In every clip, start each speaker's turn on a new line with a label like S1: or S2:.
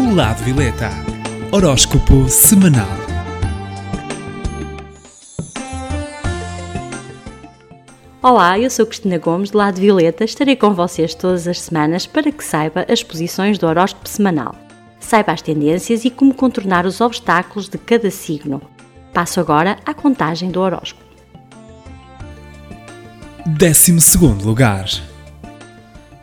S1: O Lado Violeta. Horóscopo semanal.
S2: Olá, eu sou Cristina Gomes, do Lado Violeta. Estarei com vocês todas as semanas para que saiba as posições do horóscopo semanal. Saiba as tendências e como contornar os obstáculos de cada signo. Passo agora à contagem do horóscopo.
S1: 12 lugar.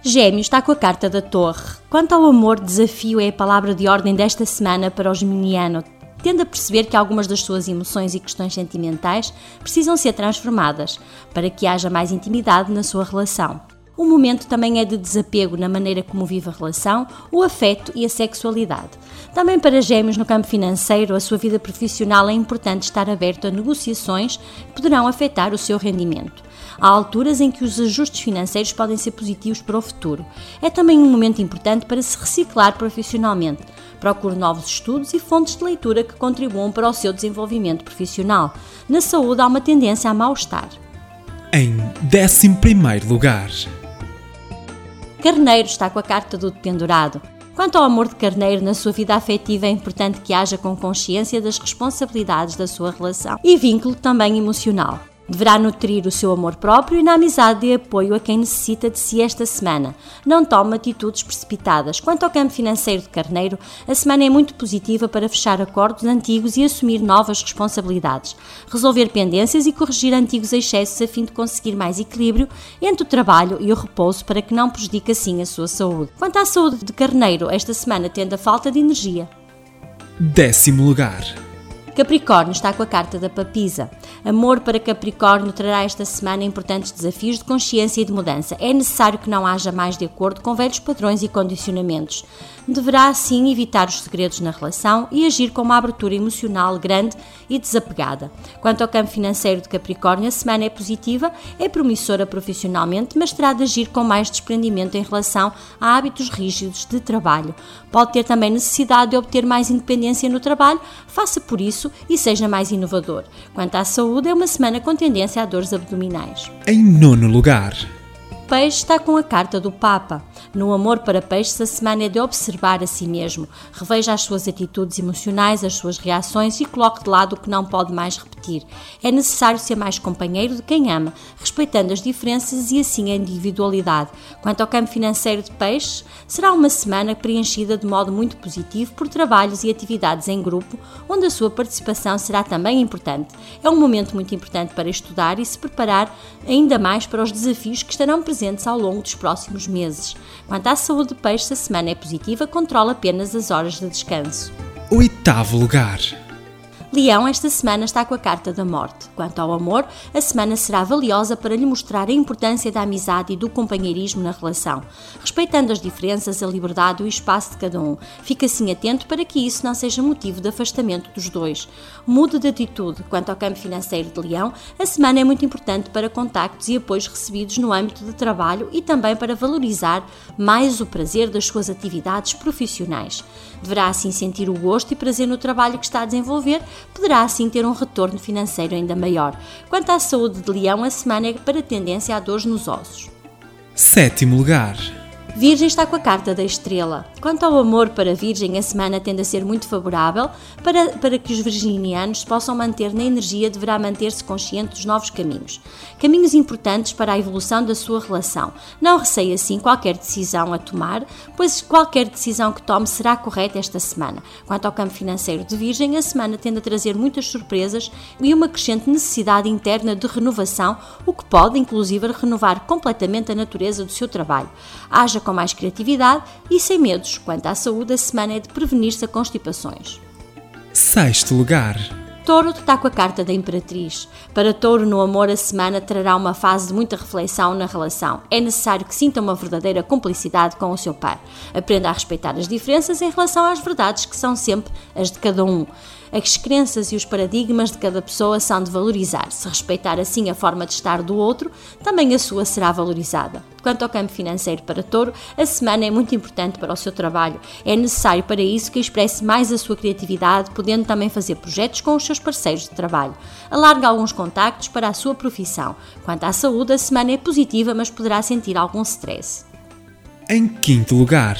S2: Gêmeos está com a carta da Torre. Quanto ao amor, desafio é a palavra de ordem desta semana para os geminiano. Tende a perceber que algumas das suas emoções e questões sentimentais precisam ser transformadas para que haja mais intimidade na sua relação. O momento também é de desapego na maneira como vive a relação, o afeto e a sexualidade. Também para gêmeos no campo financeiro, a sua vida profissional é importante estar aberto a negociações que poderão afetar o seu rendimento. Há alturas em que os ajustes financeiros podem ser positivos para o futuro. É também um momento importante para se reciclar profissionalmente. Procure novos estudos e fontes de leitura que contribuam para o seu desenvolvimento profissional. Na saúde, há uma tendência a mal-estar.
S1: Em 11 lugar.
S2: Carneiro está com a carta do dependurado. Quanto ao amor de Carneiro na sua vida afetiva, é importante que haja com consciência das responsabilidades da sua relação e vínculo também emocional. Deverá nutrir o seu amor próprio e na amizade de apoio a quem necessita de si esta semana. Não tome atitudes precipitadas. Quanto ao campo financeiro de Carneiro, a semana é muito positiva para fechar acordos antigos e assumir novas responsabilidades, resolver pendências e corrigir antigos excessos a fim de conseguir mais equilíbrio entre o trabalho e o repouso para que não prejudique assim a sua saúde. Quanto à saúde de Carneiro, esta semana tende a falta de energia.
S1: Décimo lugar.
S2: Capricórnio está com a carta da papisa. Amor para Capricórnio trará esta semana importantes desafios de consciência e de mudança. É necessário que não haja mais de acordo com velhos padrões e condicionamentos. Deverá, assim, evitar os segredos na relação e agir com uma abertura emocional grande e desapegada. Quanto ao campo financeiro de Capricórnio, a semana é positiva, é promissora profissionalmente, mas terá de agir com mais desprendimento em relação a hábitos rígidos de trabalho. Pode ter também necessidade de obter mais independência no trabalho, faça por isso e seja mais inovador. Quanto à saúde, é uma semana com tendência a dores abdominais.
S1: Em nono lugar.
S2: Peixe está com a carta do Papa. No amor para peixes, a semana é de observar a si mesmo. Reveja as suas atitudes emocionais, as suas reações e coloque de lado o que não pode mais repetir. É necessário ser mais companheiro de quem ama, respeitando as diferenças e assim a individualidade. Quanto ao campo financeiro de peixes, será uma semana preenchida de modo muito positivo por trabalhos e atividades em grupo, onde a sua participação será também importante. É um momento muito importante para estudar e se preparar ainda mais para os desafios que estarão presentes presentes ao longo dos próximos meses. Quanto à saúde de peixe, a semana é positiva, controla apenas as horas de descanso.
S1: Oitavo lugar.
S2: Leão esta semana está com a carta da morte. Quanto ao amor, a semana será valiosa para lhe mostrar a importância da amizade e do companheirismo na relação, respeitando as diferenças, a liberdade e o espaço de cada um. Fique assim atento para que isso não seja motivo de afastamento dos dois. Mude de atitude. Quanto ao campo financeiro de Leão, a semana é muito importante para contactos e apoios recebidos no âmbito de trabalho e também para valorizar mais o prazer das suas atividades profissionais. Deverá assim sentir o gosto e prazer no trabalho que está a desenvolver, poderá assim ter um retorno financeiro ainda maior. Quanto à saúde de leão, a semana é para tendência a dores nos ossos.
S1: Sétimo lugar.
S2: Virgem está com a carta da estrela. Quanto ao amor para Virgem, a semana tende a ser muito favorável para, para que os virginianos possam manter na energia, deverá manter-se consciente dos novos caminhos. Caminhos importantes para a evolução da sua relação. Não receie assim qualquer decisão a tomar, pois qualquer decisão que tome será correta esta semana. Quanto ao campo financeiro de Virgem, a semana tende a trazer muitas surpresas e uma crescente necessidade interna de renovação, o que pode, inclusive, renovar completamente a natureza do seu trabalho. Haja com mais criatividade e sem medos. Quanto à saúde, a semana é de prevenir-se a constipações.
S1: Sexto lugar.
S2: Touro está com a carta da Imperatriz. Para Touro, no amor, a semana trará uma fase de muita reflexão na relação. É necessário que sinta uma verdadeira cumplicidade com o seu par. Aprenda a respeitar as diferenças em relação às verdades que são sempre as de cada um. As crenças e os paradigmas de cada pessoa são de valorizar. Se respeitar assim a forma de estar do outro, também a sua será valorizada. Quanto ao campo financeiro para Touro, a semana é muito importante para o seu trabalho. É necessário para isso que expresse mais a sua criatividade, podendo também fazer projetos com os seus parceiros de trabalho. Alarga alguns contactos para a sua profissão. Quanto à saúde, a semana é positiva, mas poderá sentir algum stress.
S1: Em quinto lugar,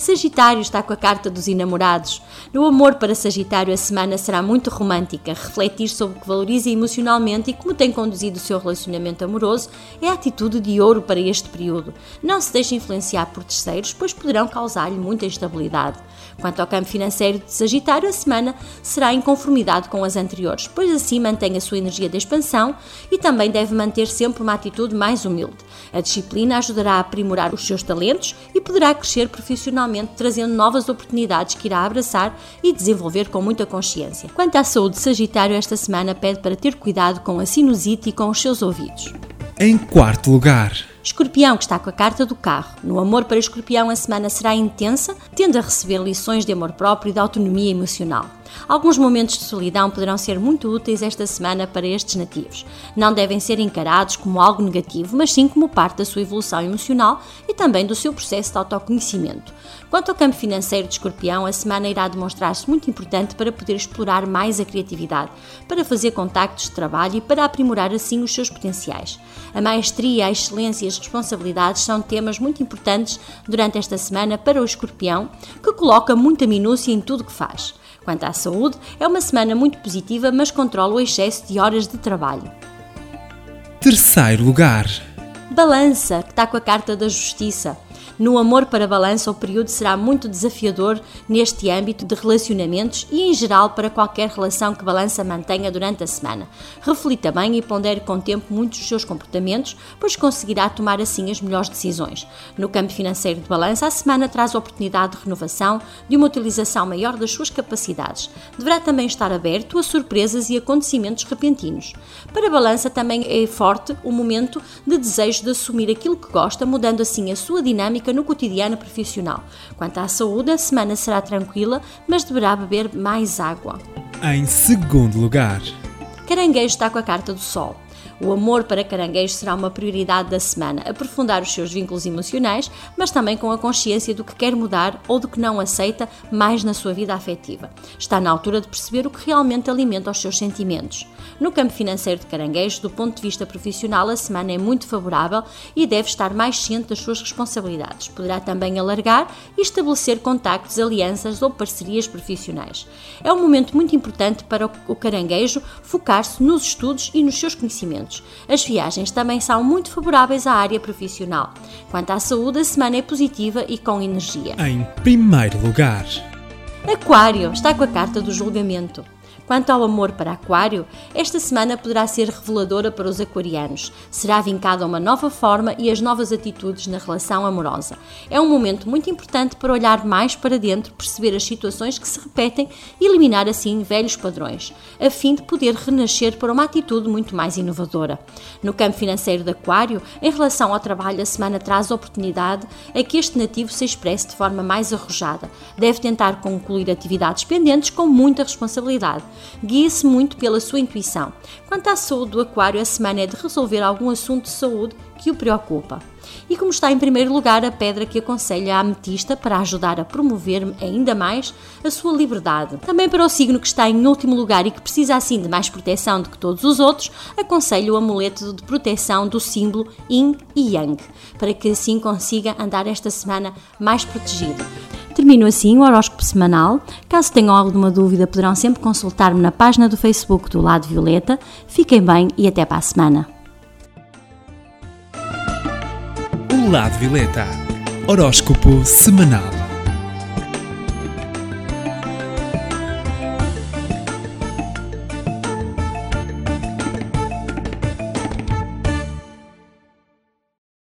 S2: Sagitário está com a carta dos enamorados. No amor para Sagitário, a semana será muito romântica. Refletir sobre o que valoriza emocionalmente e como tem conduzido o seu relacionamento amoroso é a atitude de ouro para este período. Não se deixe influenciar por terceiros, pois poderão causar-lhe muita instabilidade. Quanto ao campo financeiro de Sagitário, a semana será em conformidade com as anteriores, pois assim mantém a sua energia de expansão e também deve manter sempre uma atitude mais humilde. A disciplina ajudará a aprimorar os seus talentos e poderá crescer profissionalmente, trazendo novas oportunidades que irá abraçar e desenvolver com muita consciência. Quanto à saúde de Sagitário, esta semana pede para ter cuidado com a sinusite e com os seus ouvidos.
S1: Em quarto lugar,
S2: Escorpião, que está com a carta do carro. No amor para Escorpião, a semana será intensa, tendo a receber lições de amor próprio e de autonomia emocional. Alguns momentos de solidão poderão ser muito úteis esta semana para estes nativos. Não devem ser encarados como algo negativo, mas sim como parte da sua evolução emocional e também do seu processo de autoconhecimento. Quanto ao campo financeiro de Escorpião, a semana irá demonstrar-se muito importante para poder explorar mais a criatividade, para fazer contactos de trabalho e para aprimorar assim os seus potenciais. A maestria, a excelência e as responsabilidades são temas muito importantes durante esta semana para o Escorpião, que coloca muita minúcia em tudo o que faz. Quanto à saúde, é uma semana muito positiva, mas controla o excesso de horas de trabalho.
S1: terceiro lugar,
S2: Balança, que está com a carta da justiça. No amor para balança, o período será muito desafiador neste âmbito de relacionamentos e, em geral, para qualquer relação que balança mantenha durante a semana. Reflita bem e pondere com tempo muitos dos seus comportamentos, pois conseguirá tomar assim as melhores decisões. No campo financeiro de balança, a semana traz oportunidade de renovação, de uma utilização maior das suas capacidades. Deverá também estar aberto a surpresas e acontecimentos repentinos. Para a balança, também é forte o momento de desejo de assumir aquilo que gosta, mudando assim a sua dinâmica no cotidiano profissional. Quanto à saúde, a semana será tranquila, mas deverá beber mais água.
S1: em segundo lugar,
S2: Caranguejo está com a carta do Sol. O amor para caranguejo será uma prioridade da semana, aprofundar os seus vínculos emocionais, mas também com a consciência do que quer mudar ou do que não aceita mais na sua vida afetiva. Está na altura de perceber o que realmente alimenta os seus sentimentos. No campo financeiro de caranguejo, do ponto de vista profissional, a semana é muito favorável e deve estar mais ciente das suas responsabilidades. Poderá também alargar e estabelecer contactos, alianças ou parcerias profissionais. É um momento muito importante para o caranguejo focar-se nos estudos e nos seus conhecimentos. As viagens também são muito favoráveis à área profissional. Quanto à saúde, a semana é positiva e com energia.
S1: em primeiro lugar,
S2: Aquário está com a carta do julgamento. Quanto ao amor para Aquário, esta semana poderá ser reveladora para os aquarianos. Será vincada uma nova forma e as novas atitudes na relação amorosa. É um momento muito importante para olhar mais para dentro, perceber as situações que se repetem e eliminar assim velhos padrões, a fim de poder renascer para uma atitude muito mais inovadora. No campo financeiro de Aquário, em relação ao trabalho, a semana traz oportunidade a que este nativo se expresse de forma mais arrojada. Deve tentar concluir atividades pendentes com muita responsabilidade. Guie-se muito pela sua intuição. Quanto à saúde do Aquário, a semana é de resolver algum assunto de saúde que o preocupa. E como está em primeiro lugar a pedra que aconselha a ametista para ajudar a promover ainda mais a sua liberdade. Também para o signo que está em último lugar e que precisa assim de mais proteção do que todos os outros, aconselho o amuleto de proteção do símbolo Yin e Yang, para que assim consiga andar esta semana mais protegido. Termino assim o horóscopo semanal. Caso tenham alguma dúvida, poderão sempre consultar-me na página do Facebook do Lado Violeta. Fiquem bem e até para a semana.
S1: o lado violeta, horóscopo semanal.